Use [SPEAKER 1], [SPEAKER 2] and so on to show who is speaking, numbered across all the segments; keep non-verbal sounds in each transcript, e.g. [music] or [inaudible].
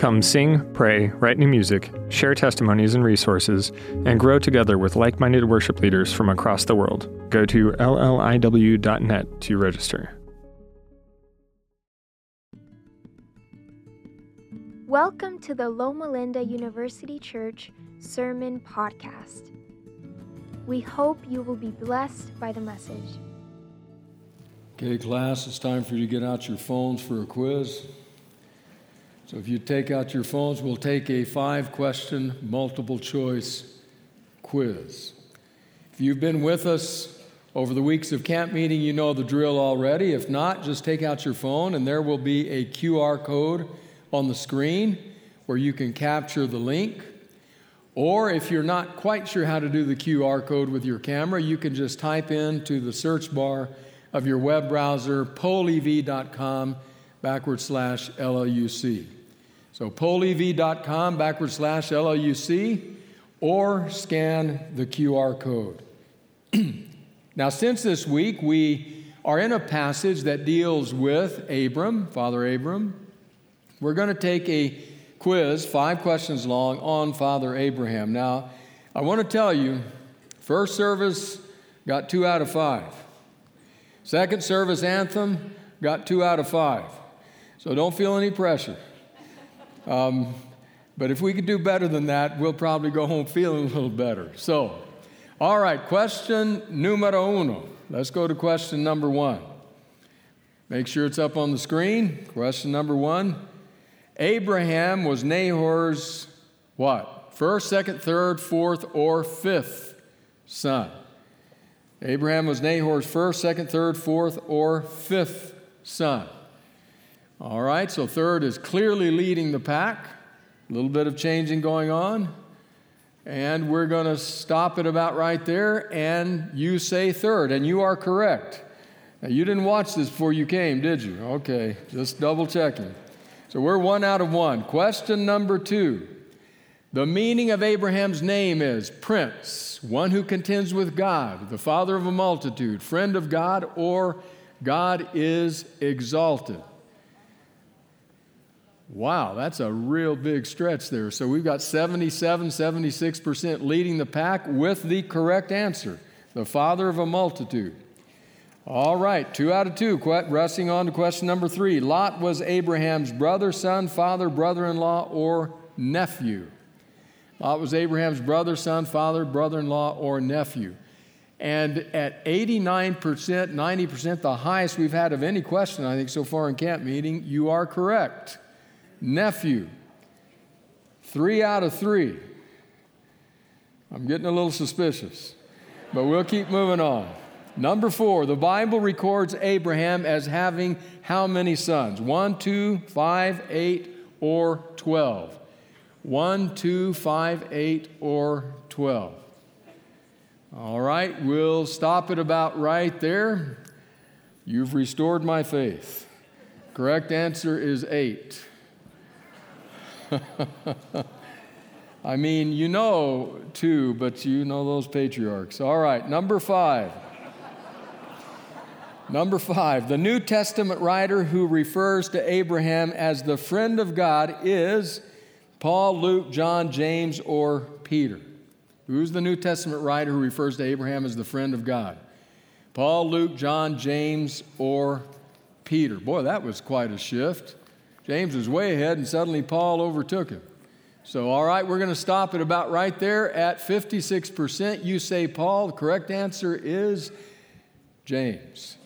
[SPEAKER 1] Come sing, pray, write new music, share testimonies and resources, and grow together with like minded worship leaders from across the world. Go to lliw.net to register.
[SPEAKER 2] Welcome to the Loma Linda University Church Sermon Podcast. We hope you will be blessed by the message.
[SPEAKER 3] Okay, class, it's time for you to get out your phones for a quiz. So if you take out your phones, we'll take a five question multiple choice quiz. If you've been with us over the weeks of camp meeting, you know the drill already. If not, just take out your phone and there will be a QR code on the screen where you can capture the link. Or if you're not quite sure how to do the QR code with your camera, you can just type into the search bar of your web browser pollev.com backward slash LLUC. So pollev.com backward slash LLUC or scan the QR code. [clears throat] now, since this week, we are in a passage that deals with Abram, Father Abram, we're going to take a quiz, five questions long, on Father Abraham. Now, I want to tell you, first service got two out of five. Second service anthem got two out of five. So don't feel any pressure. Um, but if we could do better than that, we'll probably go home feeling a little better. So, all right, question numero uno. Let's go to question number one. Make sure it's up on the screen. Question number one Abraham was Nahor's what? First, second, third, fourth, or fifth son. Abraham was Nahor's first, second, third, fourth, or fifth son. All right, so third is clearly leading the pack. A little bit of changing going on. And we're going to stop it about right there, and you say third, and you are correct. Now, you didn't watch this before you came, did you? Okay, just double checking. So we're one out of one. Question number two. The meaning of Abraham's name is Prince, one who contends with God, the father of a multitude, friend of God, or God is exalted. Wow, that's a real big stretch there. So we've got 77, 76% leading the pack with the correct answer the father of a multitude. All right, two out of two. Rushing on to question number three. Lot was Abraham's brother, son, father, brother in law, or nephew. Lot was Abraham's brother, son, father, brother in law, or nephew. And at 89%, 90%, the highest we've had of any question, I think, so far in camp meeting, you are correct. Nephew. Three out of three. I'm getting a little suspicious, but we'll keep moving on. Number four, the Bible records Abraham as having how many sons? One, two, five, eight, or twelve? One, two, five, eight, or twelve? All right, we'll stop it about right there. You've restored my faith. Correct answer is eight. [laughs] I mean, you know two, but you know those patriarchs. All right, number five. Number five, the New Testament writer who refers to Abraham as the friend of God is Paul, Luke, John, James, or Peter. Who's the New Testament writer who refers to Abraham as the friend of God? Paul, Luke, John, James, or Peter. Boy, that was quite a shift. James was way ahead, and suddenly Paul overtook him. So, all right, we're going to stop it about right there at 56%. You say Paul. The correct answer is James.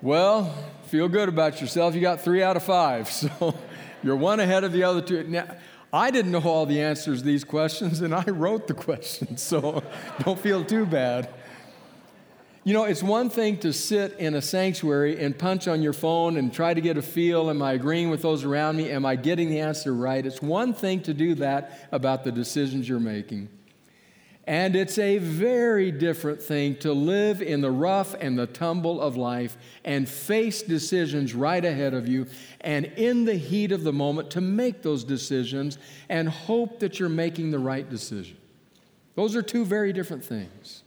[SPEAKER 3] Well, feel good about yourself. You got three out of five, [laughs] so you're one ahead of the other two. Now, I didn't know all the answers to these questions, and I wrote the questions, so [laughs] don't feel too bad. You know, it's one thing to sit in a sanctuary and punch on your phone and try to get a feel am I agreeing with those around me? Am I getting the answer right? It's one thing to do that about the decisions you're making. And it's a very different thing to live in the rough and the tumble of life and face decisions right ahead of you and in the heat of the moment to make those decisions and hope that you're making the right decision. Those are two very different things.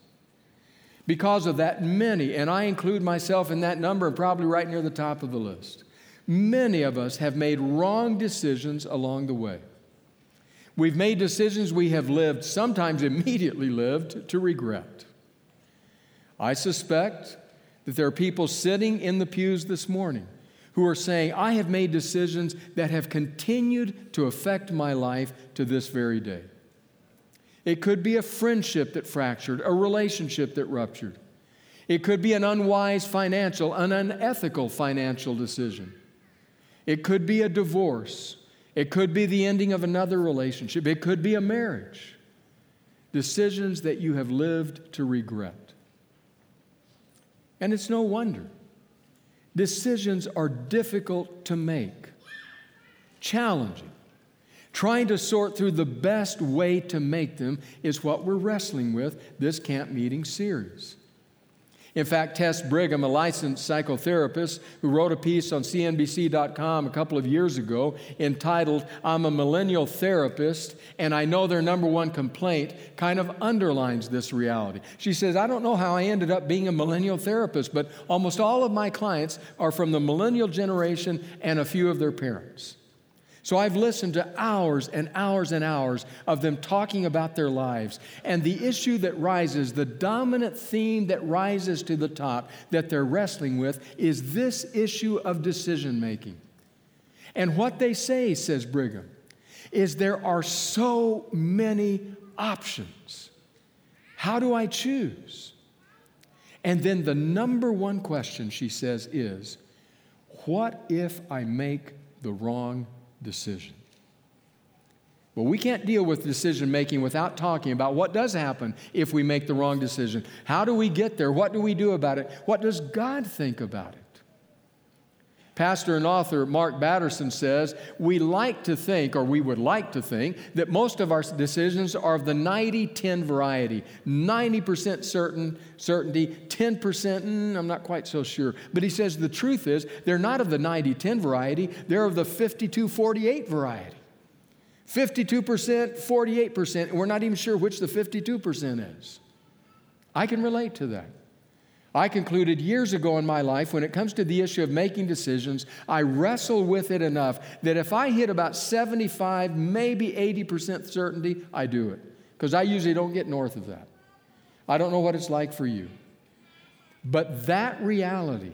[SPEAKER 3] Because of that, many, and I include myself in that number and probably right near the top of the list, many of us have made wrong decisions along the way. We've made decisions we have lived, sometimes immediately lived, to regret. I suspect that there are people sitting in the pews this morning who are saying, I have made decisions that have continued to affect my life to this very day. It could be a friendship that fractured, a relationship that ruptured. It could be an unwise financial, an unethical financial decision. It could be a divorce. It could be the ending of another relationship. It could be a marriage. Decisions that you have lived to regret. And it's no wonder. Decisions are difficult to make, challenging. Trying to sort through the best way to make them is what we're wrestling with this camp meeting series. In fact, Tess Brigham, a licensed psychotherapist who wrote a piece on CNBC.com a couple of years ago entitled, I'm a Millennial Therapist and I Know Their Number One Complaint, kind of underlines this reality. She says, I don't know how I ended up being a millennial therapist, but almost all of my clients are from the millennial generation and a few of their parents. So I've listened to hours and hours and hours of them talking about their lives. And the issue that rises, the dominant theme that rises to the top that they're wrestling with is this issue of decision making. And what they say, says Brigham, is there are so many options. How do I choose? And then the number one question, she says, is what if I make the wrong decision. Well, we can't deal with decision making without talking about what does happen if we make the wrong decision. How do we get there? What do we do about it? What does God think about it? Pastor and author Mark Batterson says, We like to think, or we would like to think, that most of our decisions are of the 90 10 variety 90% certain, certainty, 10%, mm, I'm not quite so sure. But he says the truth is, they're not of the 90 10 variety, they're of the 52 48 variety. 52%, 48%, and we're not even sure which the 52% is. I can relate to that. I concluded years ago in my life when it comes to the issue of making decisions, I wrestle with it enough that if I hit about 75, maybe 80% certainty, I do it. Because I usually don't get north of that. I don't know what it's like for you. But that reality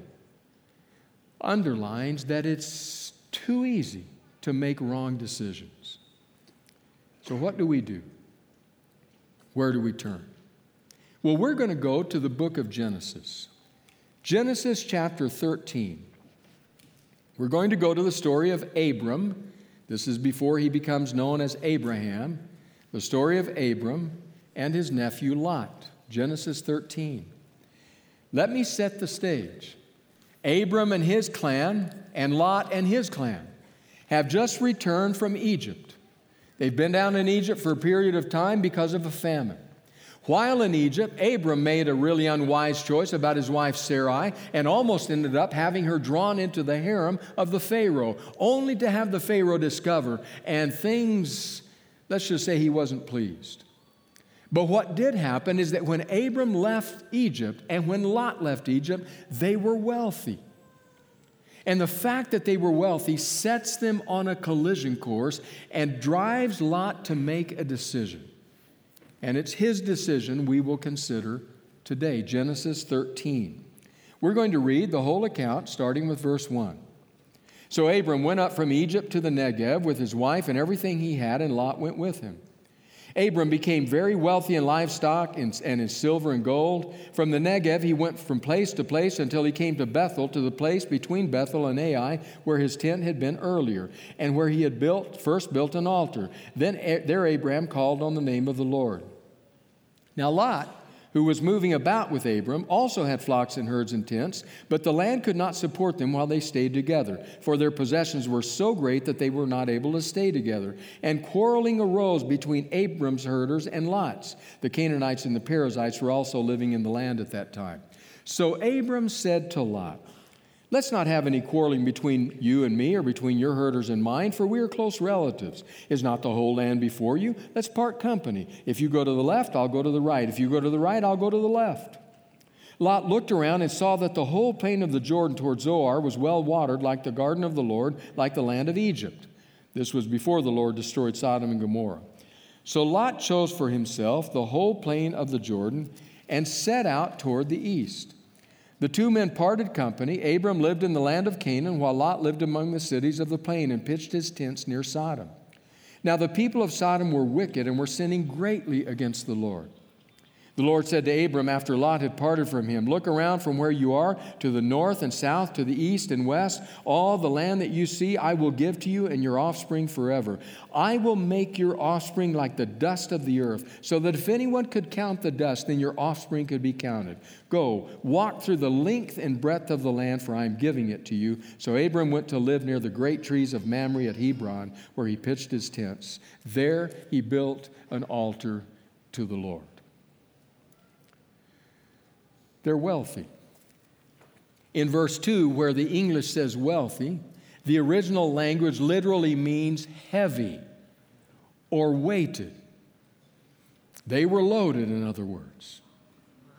[SPEAKER 3] underlines that it's too easy to make wrong decisions. So, what do we do? Where do we turn? Well, we're going to go to the book of Genesis. Genesis chapter 13. We're going to go to the story of Abram. This is before he becomes known as Abraham. The story of Abram and his nephew Lot. Genesis 13. Let me set the stage. Abram and his clan, and Lot and his clan, have just returned from Egypt. They've been down in Egypt for a period of time because of a famine. While in Egypt, Abram made a really unwise choice about his wife Sarai and almost ended up having her drawn into the harem of the Pharaoh, only to have the Pharaoh discover, and things, let's just say he wasn't pleased. But what did happen is that when Abram left Egypt and when Lot left Egypt, they were wealthy. And the fact that they were wealthy sets them on a collision course and drives Lot to make a decision. And it's his decision we will consider today, Genesis 13. We're going to read the whole account starting with verse 1. So Abram went up from Egypt to the Negev with his wife and everything he had, and Lot went with him. Abram became very wealthy in livestock and in silver and gold. From the Negev, he went from place to place until he came to Bethel, to the place between Bethel and Ai, where his tent had been earlier, and where he had built, first built an altar. Then there Abram called on the name of the Lord. Now, Lot, who was moving about with Abram, also had flocks and herds and tents, but the land could not support them while they stayed together, for their possessions were so great that they were not able to stay together. And quarreling arose between Abram's herders and Lot's. The Canaanites and the Perizzites were also living in the land at that time. So Abram said to Lot, Let's not have any quarreling between you and me or between your herders and mine, for we are close relatives. Is not the whole land before you? Let's part company. If you go to the left, I'll go to the right. If you go to the right, I'll go to the left. Lot looked around and saw that the whole plain of the Jordan toward Zoar was well watered, like the garden of the Lord, like the land of Egypt. This was before the Lord destroyed Sodom and Gomorrah. So Lot chose for himself the whole plain of the Jordan and set out toward the east. The two men parted company. Abram lived in the land of Canaan, while Lot lived among the cities of the plain and pitched his tents near Sodom. Now the people of Sodom were wicked and were sinning greatly against the Lord. The Lord said to Abram after Lot had parted from him, Look around from where you are to the north and south, to the east and west. All the land that you see I will give to you and your offspring forever. I will make your offspring like the dust of the earth, so that if anyone could count the dust, then your offspring could be counted. Go, walk through the length and breadth of the land, for I am giving it to you. So Abram went to live near the great trees of Mamre at Hebron, where he pitched his tents. There he built an altar to the Lord. They're wealthy. In verse 2, where the English says wealthy, the original language literally means heavy or weighted. They were loaded, in other words.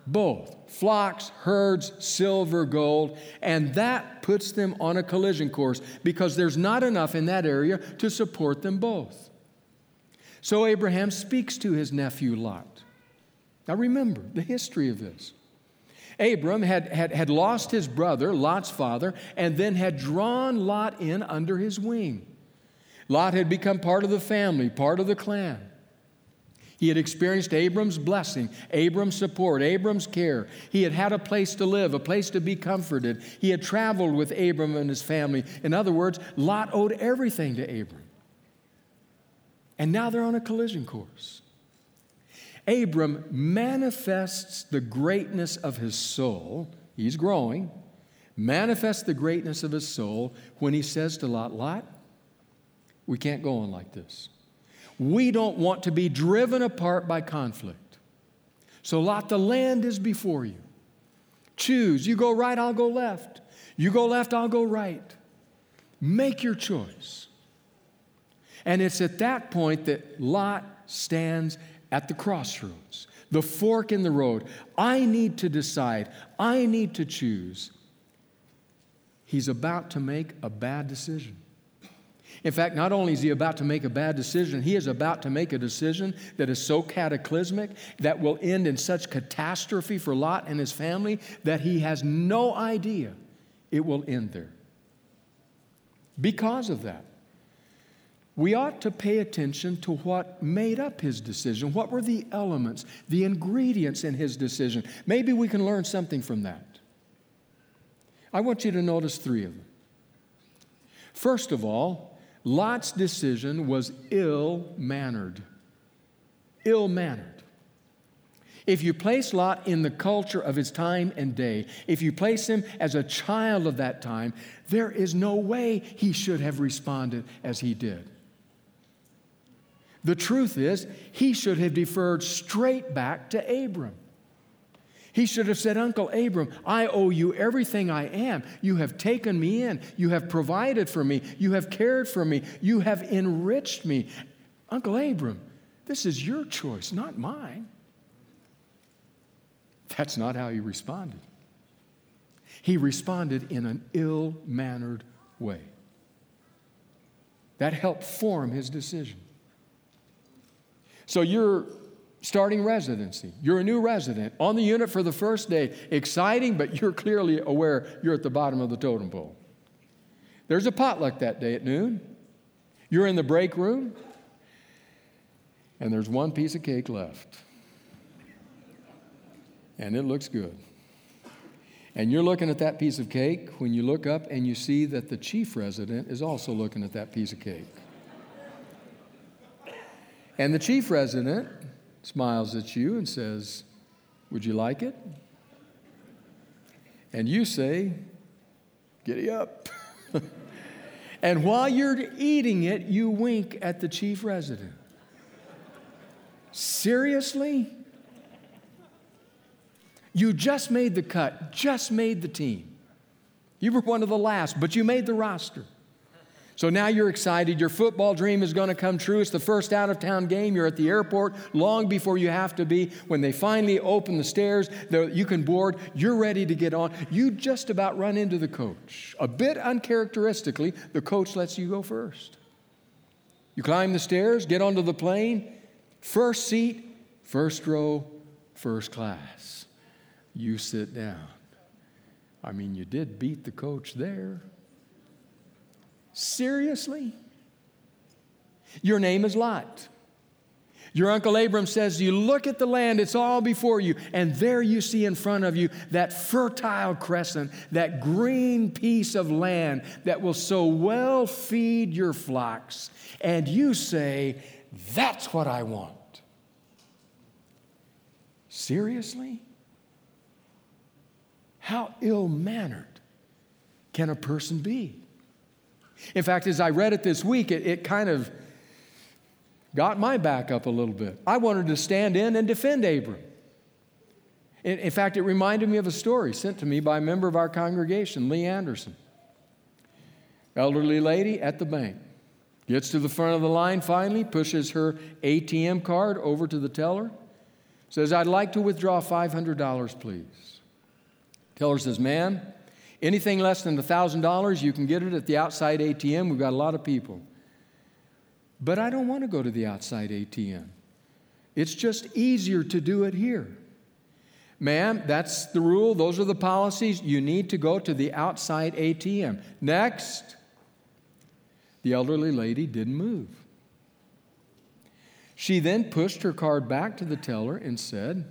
[SPEAKER 3] Both flocks, herds, silver, gold, and that puts them on a collision course because there's not enough in that area to support them both. So Abraham speaks to his nephew Lot. Now remember the history of this. Abram had, had, had lost his brother, Lot's father, and then had drawn Lot in under his wing. Lot had become part of the family, part of the clan. He had experienced Abram's blessing, Abram's support, Abram's care. He had had a place to live, a place to be comforted. He had traveled with Abram and his family. In other words, Lot owed everything to Abram. And now they're on a collision course. Abram manifests the greatness of his soul. He's growing. Manifests the greatness of his soul when he says to Lot, Lot, we can't go on like this. We don't want to be driven apart by conflict. So, Lot, the land is before you. Choose. You go right, I'll go left. You go left, I'll go right. Make your choice. And it's at that point that Lot stands at the crossroads, the fork in the road. I need to decide, I need to choose. He's about to make a bad decision. In fact, not only is he about to make a bad decision, he is about to make a decision that is so cataclysmic that will end in such catastrophe for Lot and his family that he has no idea it will end there. Because of that, we ought to pay attention to what made up his decision. What were the elements, the ingredients in his decision? Maybe we can learn something from that. I want you to notice three of them. First of all, Lot's decision was ill mannered. Ill mannered. If you place Lot in the culture of his time and day, if you place him as a child of that time, there is no way he should have responded as he did. The truth is, he should have deferred straight back to Abram. He should have said, Uncle Abram, I owe you everything I am. You have taken me in. You have provided for me. You have cared for me. You have enriched me. Uncle Abram, this is your choice, not mine. That's not how he responded. He responded in an ill mannered way. That helped form his decision. So you're starting residency. You're a new resident on the unit for the first day. Exciting, but you're clearly aware you're at the bottom of the totem pole. There's a potluck that day at noon. You're in the break room, and there's one piece of cake left. And it looks good. And you're looking at that piece of cake when you look up and you see that the chief resident is also looking at that piece of cake. And the chief resident smiles at you and says, Would you like it? And you say, Giddy up. [laughs] and while you're eating it, you wink at the chief resident. Seriously? You just made the cut, just made the team. You were one of the last, but you made the roster. So now you're excited. Your football dream is going to come true. It's the first out of town game. You're at the airport long before you have to be. When they finally open the stairs, you can board. You're ready to get on. You just about run into the coach. A bit uncharacteristically, the coach lets you go first. You climb the stairs, get onto the plane, first seat, first row, first class. You sit down. I mean, you did beat the coach there. Seriously? Your name is Lot. Your uncle Abram says, You look at the land, it's all before you. And there you see in front of you that fertile crescent, that green piece of land that will so well feed your flocks. And you say, That's what I want. Seriously? How ill mannered can a person be? In fact, as I read it this week, it, it kind of got my back up a little bit. I wanted to stand in and defend Abram. In, in fact, it reminded me of a story sent to me by a member of our congregation, Lee Anderson. Elderly lady at the bank. Gets to the front of the line finally, pushes her ATM card over to the teller, says, I'd like to withdraw $500, please. Teller says, Ma'am, Anything less than $1,000, you can get it at the outside ATM. We've got a lot of people. But I don't want to go to the outside ATM. It's just easier to do it here. Ma'am, that's the rule. Those are the policies. You need to go to the outside ATM. Next. The elderly lady didn't move. She then pushed her card back to the teller and said,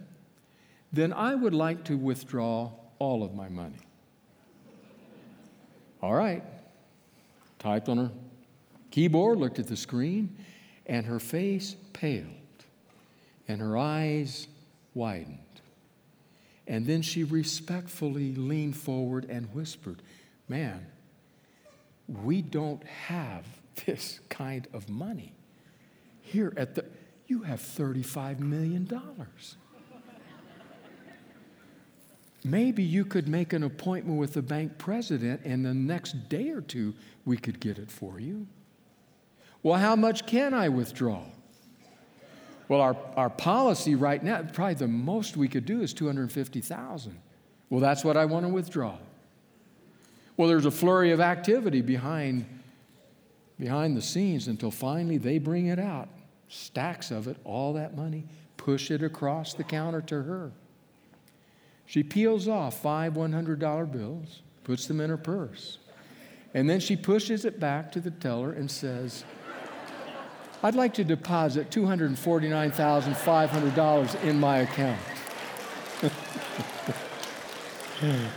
[SPEAKER 3] Then I would like to withdraw all of my money. All right. Typed on her keyboard, looked at the screen, and her face paled and her eyes widened. And then she respectfully leaned forward and whispered, Man, we don't have [laughs] this kind of money. Here at the, you have $35 million. Maybe you could make an appointment with the bank president and the next day or two we could get it for you. Well, how much can I withdraw? Well, our, our policy right now, probably the most we could do is 250,000. Well, that's what I want to withdraw. Well, there's a flurry of activity behind, behind the scenes until finally they bring it out. Stacks of it, all that money, push it across the counter to her. She peels off five $100 bills, puts them in her purse, and then she pushes it back to the teller and says, I'd like to deposit $249,500 in my account. [laughs]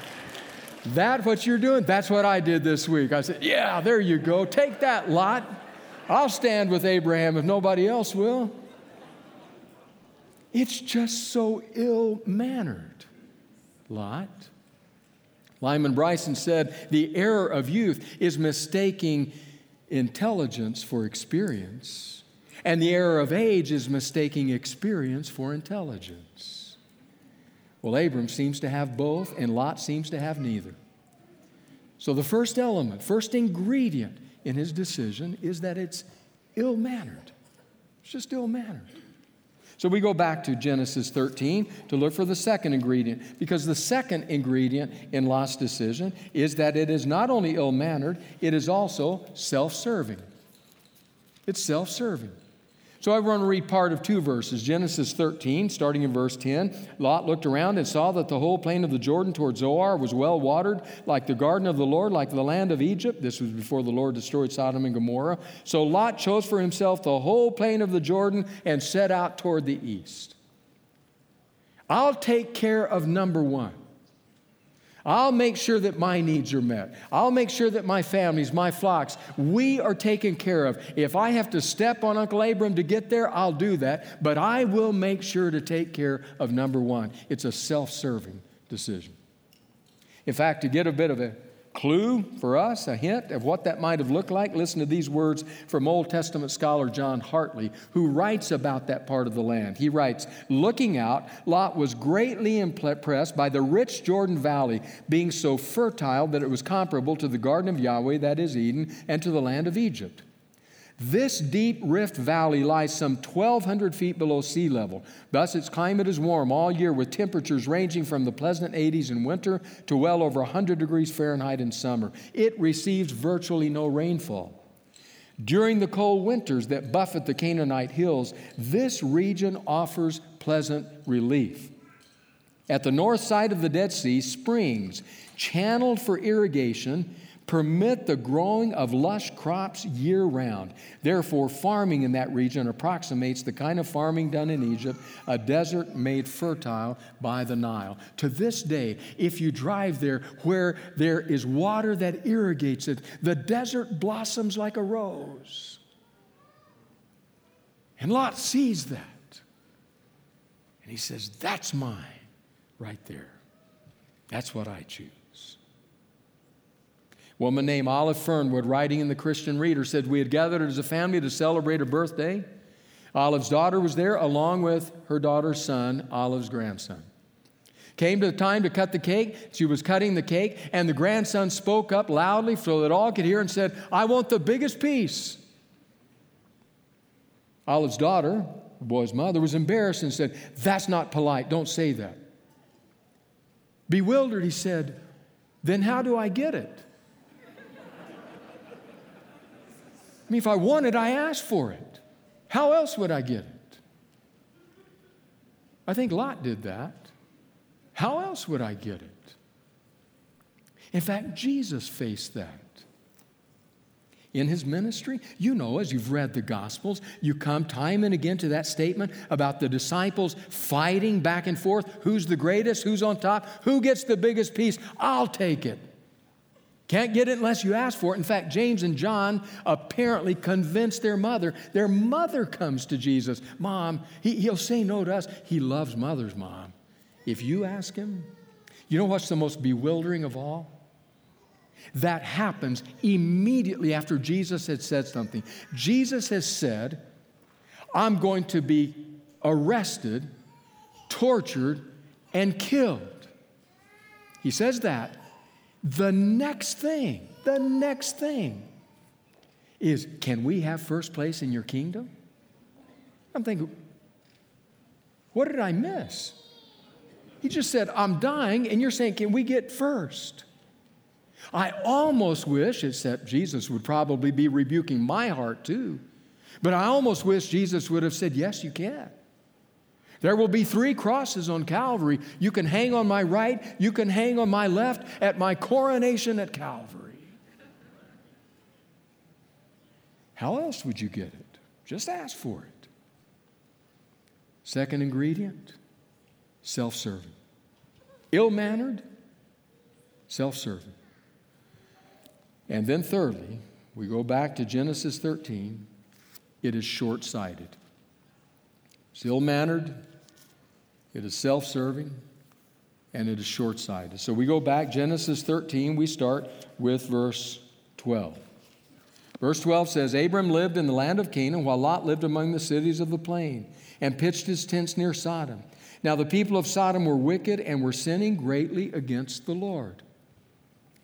[SPEAKER 3] that what you're doing? That's what I did this week. I said, Yeah, there you go. Take that lot. I'll stand with Abraham if nobody else will. It's just so ill mannered. Lot. Lyman Bryson said the error of youth is mistaking intelligence for experience, and the error of age is mistaking experience for intelligence. Well, Abram seems to have both, and Lot seems to have neither. So, the first element, first ingredient in his decision is that it's ill mannered. It's just ill mannered. So we go back to Genesis 13 to look for the second ingredient, because the second ingredient in Lot's decision is that it is not only ill mannered, it is also self serving. It's self serving. So I want to read part of two verses. Genesis 13, starting in verse 10. Lot looked around and saw that the whole plain of the Jordan toward Zoar was well watered, like the garden of the Lord, like the land of Egypt. This was before the Lord destroyed Sodom and Gomorrah. So Lot chose for himself the whole plain of the Jordan and set out toward the east. I'll take care of number one. I'll make sure that my needs are met. I'll make sure that my families, my flocks, we are taken care of. If I have to step on Uncle Abram to get there, I'll do that. But I will make sure to take care of number one. It's a self serving decision. In fact, to get a bit of a clue for us, a hint of what that might have looked like, listen to these words from Old Testament scholar John Hartley, who writes about that part of the land. He writes Looking out, Lot was greatly impressed by the rich Jordan Valley being so fertile that it was comparable to the garden of Yahweh, that is Eden, and to the land of Egypt. This deep rift valley lies some 1,200 feet below sea level. Thus, its climate is warm all year with temperatures ranging from the pleasant 80s in winter to well over 100 degrees Fahrenheit in summer. It receives virtually no rainfall. During the cold winters that buffet the Canaanite hills, this region offers pleasant relief. At the north side of the Dead Sea, springs, channeled for irrigation, permit the growing of lush crops year round. Therefore, farming in that region approximates the kind of farming done in Egypt, a desert made fertile by the Nile. To this day, if you drive there where there is water that irrigates it, the desert blossoms like a rose. And Lot sees that. And he says, That's mine right there. That's what I choose woman named Olive Fernwood, writing in the Christian Reader, said, We had gathered as a family to celebrate a birthday. Olive's daughter was there, along with her daughter's son, Olive's grandson. Came to the time to cut the cake. She was cutting the cake, and the grandson spoke up loudly so that all could hear and said, I want the biggest piece. Olive's daughter, the boy's mother, was embarrassed and said, That's not polite. Don't say that. Bewildered, he said, Then how do I get it? I mean, if I want it, I ask for it. How else would I get it? I think Lot did that. How else would I get it? In fact, Jesus faced that. In his ministry, you know, as you've read the Gospels, you come time and again to that statement about the disciples fighting back and forth who's the greatest, who's on top, who gets the biggest piece, I'll take it. Can't get it unless you ask for it. In fact, James and John apparently convinced their mother. Their mother comes to Jesus. Mom, he, he'll say no to us. He loves mothers, Mom. If you ask him, you know what's the most bewildering of all? That happens immediately after Jesus had said something. Jesus has said, I'm going to be arrested, tortured, and killed. He says that the next thing, the next thing is can we have first place in your kingdom? I'm thinking, what did I miss? He just said, I'm dying, and you're saying, can we get first? I almost wish, except Jesus would probably be rebuking my heart too, but I almost wish Jesus would have said, Yes, you can. There will be three crosses on Calvary. You can hang on my right, you can hang on my left at my coronation at Calvary. How else would you get it? Just ask for it. Second ingredient self serving. Ill mannered, self serving. And then, thirdly, we go back to Genesis 13, it is short sighted. It's ill mannered, it is self serving, and it is short sighted. So we go back, Genesis 13, we start with verse 12. Verse 12 says Abram lived in the land of Canaan, while Lot lived among the cities of the plain, and pitched his tents near Sodom. Now the people of Sodom were wicked and were sinning greatly against the Lord.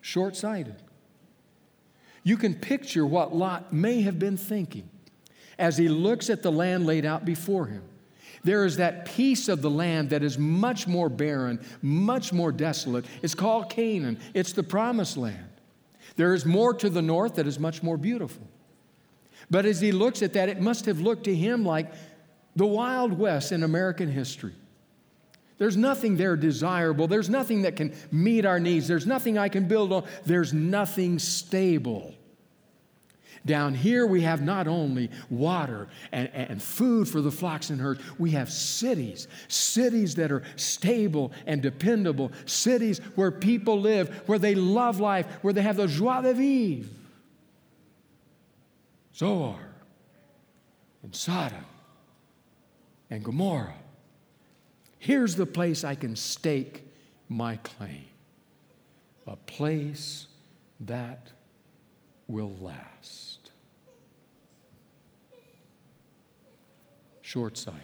[SPEAKER 3] Short sighted. You can picture what Lot may have been thinking as he looks at the land laid out before him. There is that piece of the land that is much more barren, much more desolate. It's called Canaan, it's the promised land. There is more to the north that is much more beautiful. But as he looks at that, it must have looked to him like the Wild West in American history. There's nothing there desirable. There's nothing that can meet our needs. There's nothing I can build on. There's nothing stable. Down here, we have not only water and, and food for the flocks and herds, we have cities, cities that are stable and dependable, cities where people live, where they love life, where they have the joie de vivre. Zoar and Sodom and Gomorrah. Here's the place I can stake my claim a place that will last. Short sighted.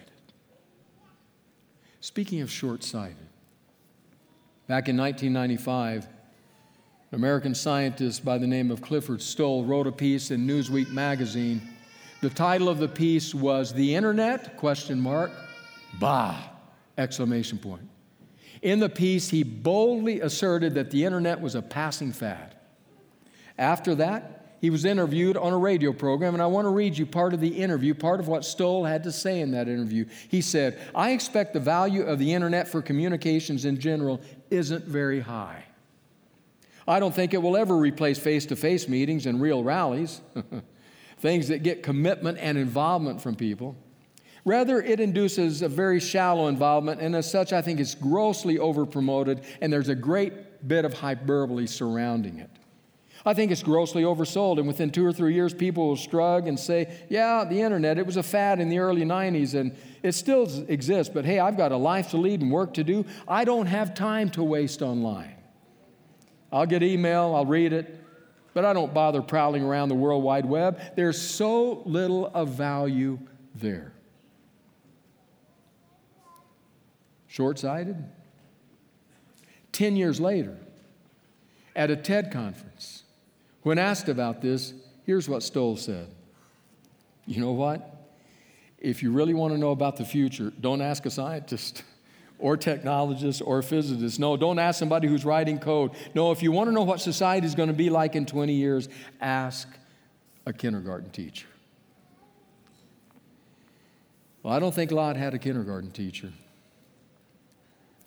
[SPEAKER 3] Speaking of short sighted, back in 1995, an American scientist by the name of Clifford Stoll wrote a piece in Newsweek magazine. The title of the piece was The Internet? Question mark. Bah! Exclamation point. In the piece, he boldly asserted that the internet was a passing fad. After that, he was interviewed on a radio program, and I want to read you part of the interview, part of what Stoll had to say in that interview. He said, I expect the value of the internet for communications in general isn't very high. I don't think it will ever replace face to face meetings and real rallies, [laughs] things that get commitment and involvement from people. Rather, it induces a very shallow involvement, and as such, I think it's grossly overpromoted, and there's a great bit of hyperbole surrounding it. I think it's grossly oversold, and within two or three years, people will shrug and say, Yeah, the internet, it was a fad in the early 90s, and it still exists, but hey, I've got a life to lead and work to do. I don't have time to waste online. I'll get email, I'll read it, but I don't bother prowling around the World Wide Web. There's so little of value there. Short sighted? Ten years later, at a TED conference, when asked about this, here's what Stoll said You know what? If you really want to know about the future, don't ask a scientist [laughs] or technologist or physicist. No, don't ask somebody who's writing code. No, if you want to know what society is going to be like in 20 years, ask a kindergarten teacher. Well, I don't think Lot had a kindergarten teacher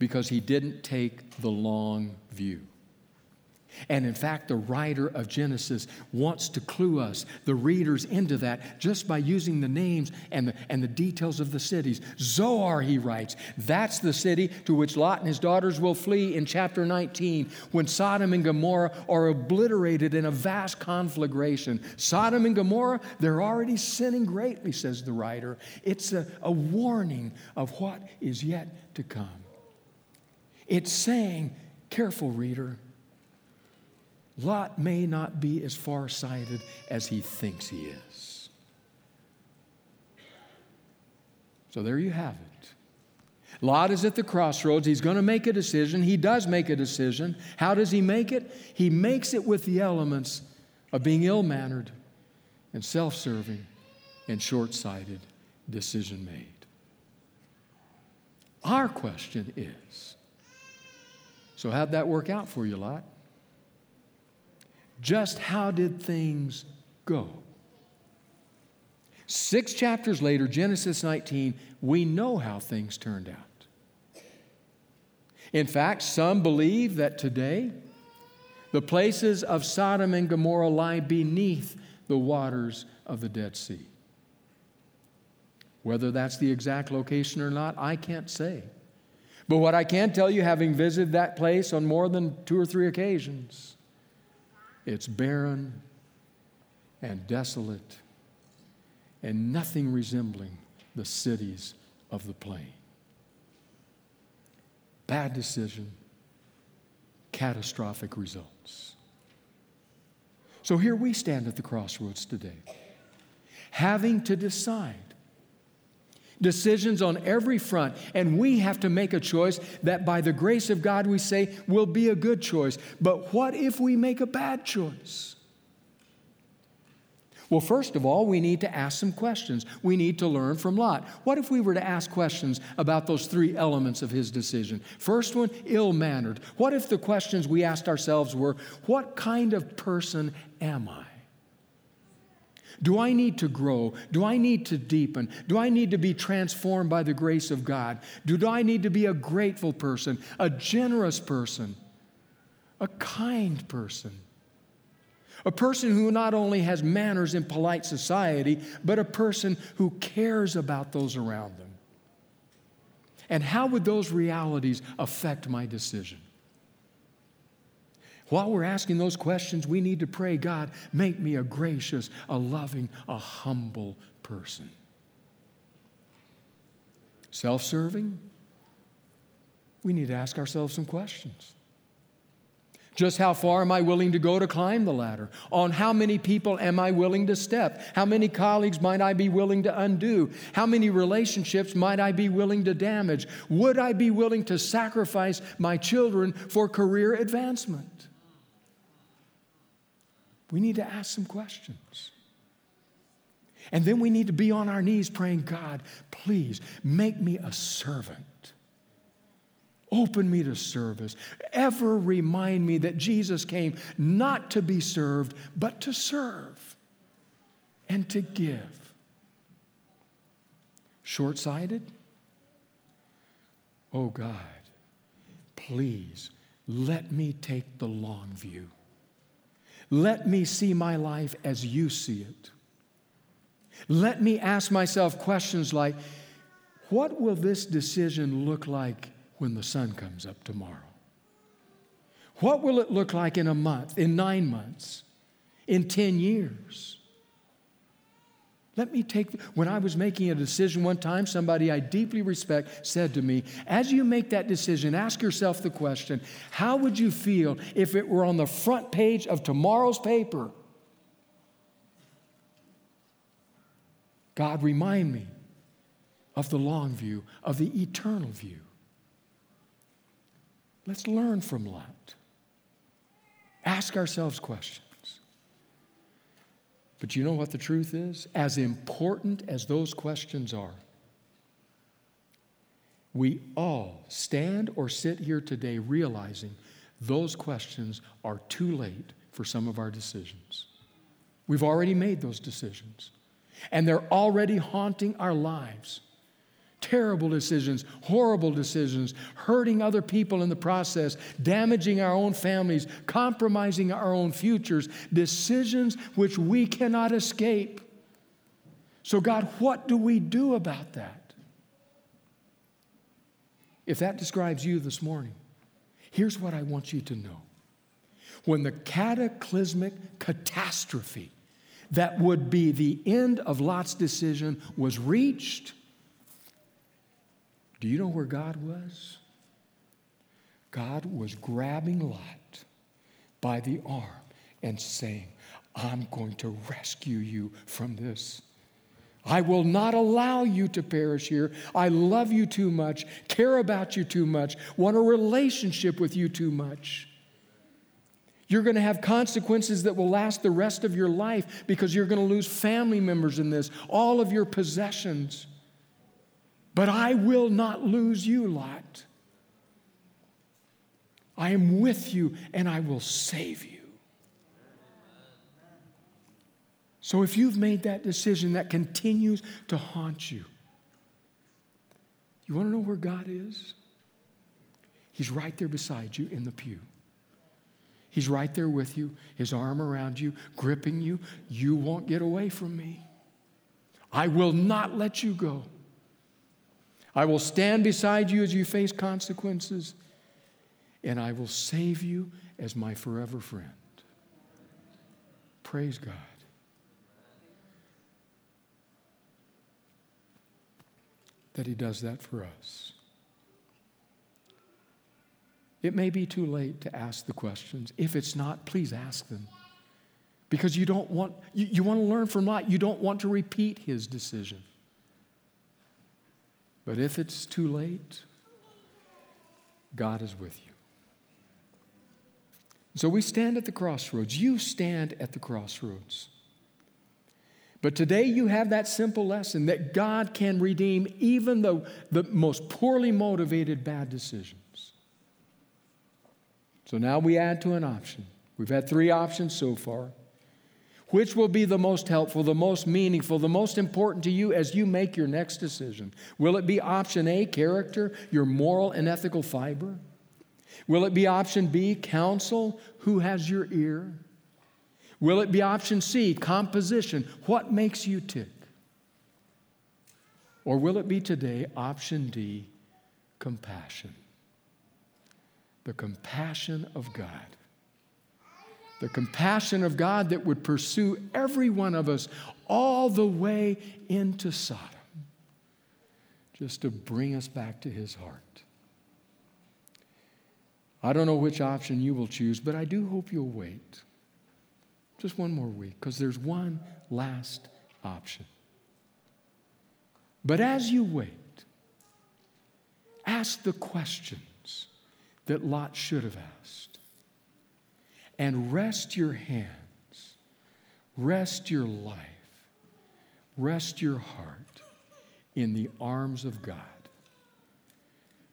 [SPEAKER 3] because he didn't take the long view. And in fact, the writer of Genesis wants to clue us, the readers, into that just by using the names and the, and the details of the cities. Zoar, he writes, that's the city to which Lot and his daughters will flee in chapter 19 when Sodom and Gomorrah are obliterated in a vast conflagration. Sodom and Gomorrah, they're already sinning greatly, says the writer. It's a, a warning of what is yet to come. It's saying, careful, reader Lot may not be as far sighted as he thinks he is. So there you have it. Lot is at the crossroads. He's going to make a decision. He does make a decision. How does he make it? He makes it with the elements of being ill mannered and self serving and short sighted decision made. Our question is so, how'd that work out for you, Lot? Just how did things go? Six chapters later, Genesis 19, we know how things turned out. In fact, some believe that today the places of Sodom and Gomorrah lie beneath the waters of the Dead Sea. Whether that's the exact location or not, I can't say. But what I can tell you, having visited that place on more than two or three occasions, it's barren and desolate and nothing resembling the cities of the plain. Bad decision, catastrophic results. So here we stand at the crossroads today, having to decide decisions on every front, and we have to make a choice that by the grace of God we say will be a good choice. But what if we make a bad choice? Well, first of all, we need to ask some questions. We need to learn from Lot. What if we were to ask questions about those three elements of his decision? First one, ill mannered. What if the questions we asked ourselves were, What kind of person am I? Do I need to grow? Do I need to deepen? Do I need to be transformed by the grace of God? Do I need to be a grateful person, a generous person, a kind person? A person who not only has manners in polite society, but a person who cares about those around them. And how would those realities affect my decision? While we're asking those questions, we need to pray God, make me a gracious, a loving, a humble person. Self serving, we need to ask ourselves some questions. Just how far am I willing to go to climb the ladder? On how many people am I willing to step? How many colleagues might I be willing to undo? How many relationships might I be willing to damage? Would I be willing to sacrifice my children for career advancement? We need to ask some questions. And then we need to be on our knees praying, God, please make me a servant. Open me to service. Ever remind me that Jesus came not to be served, but to serve and to give. Short sighted? Oh God, please let me take the long view. Let me see my life as you see it. Let me ask myself questions like what will this decision look like when the sun comes up tomorrow? What will it look like in a month, in nine months, in 10 years? Let me take, when I was making a decision one time, somebody I deeply respect said to me, As you make that decision, ask yourself the question how would you feel if it were on the front page of tomorrow's paper? God, remind me of the long view, of the eternal view. Let's learn from Lot. Ask ourselves questions. But you know what the truth is? As important as those questions are, we all stand or sit here today realizing those questions are too late for some of our decisions. We've already made those decisions, and they're already haunting our lives terrible decisions, horrible decisions, hurting other people in the process, damaging our own families, compromising our own futures, decisions which we cannot escape. So, God, what do we do about that? If that describes you this morning, here's what I want you to know. When the cataclysmic catastrophe that would be the end of Lot's decision was reached, do you know where God was? God was grabbing Lot by the arm and saying, I'm going to rescue you from this. I will not allow you to perish here. I love you too much, care about you too much, want a relationship with you too much. You're going to have consequences that will last the rest of your life because you're going to lose family members in this, all of your possessions. But I will not lose you, Lot. I am with you and I will save you. So if you've made that decision that continues to haunt you, you want to know where God is? He's right there beside you in the pew. He's right there with you, his arm around you, gripping you. You won't get away from me. I will not let you go. I will stand beside you as you face consequences, and I will save you as my forever friend. Praise God. That He does that for us. It may be too late to ask the questions. If it's not, please ask them. Because you don't want, you, you want to learn from Lot. You don't want to repeat his decision. But if it's too late, God is with you. So we stand at the crossroads. You stand at the crossroads. But today you have that simple lesson that God can redeem even the, the most poorly motivated bad decisions. So now we add to an option. We've had three options so far. Which will be the most helpful, the most meaningful, the most important to you as you make your next decision? Will it be option A, character, your moral and ethical fiber? Will it be option B, counsel, who has your ear? Will it be option C, composition? What makes you tick? Or will it be today option D, compassion? The compassion of God. The compassion of God that would pursue every one of us all the way into Sodom, just to bring us back to his heart. I don't know which option you will choose, but I do hope you'll wait just one more week because there's one last option. But as you wait, ask the questions that Lot should have asked and rest your hands, rest your life, rest your heart in the arms of God,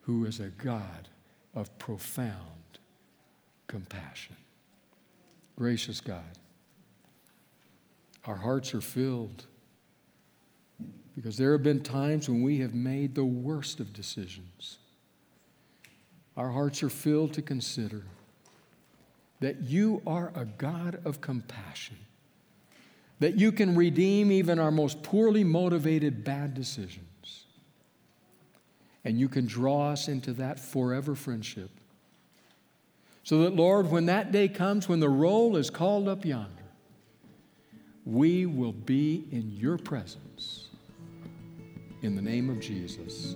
[SPEAKER 3] who is a God of profound compassion. Gracious God, our hearts are filled because there have been times when we have made the worst of decisions. Our hearts are filled to consider that you are a God of compassion, that you can redeem even our most poorly motivated bad decisions, and you can draw us into that forever friendship. So that, Lord, when that day comes, when the roll is called up yonder, we will be in your presence. In the name of Jesus,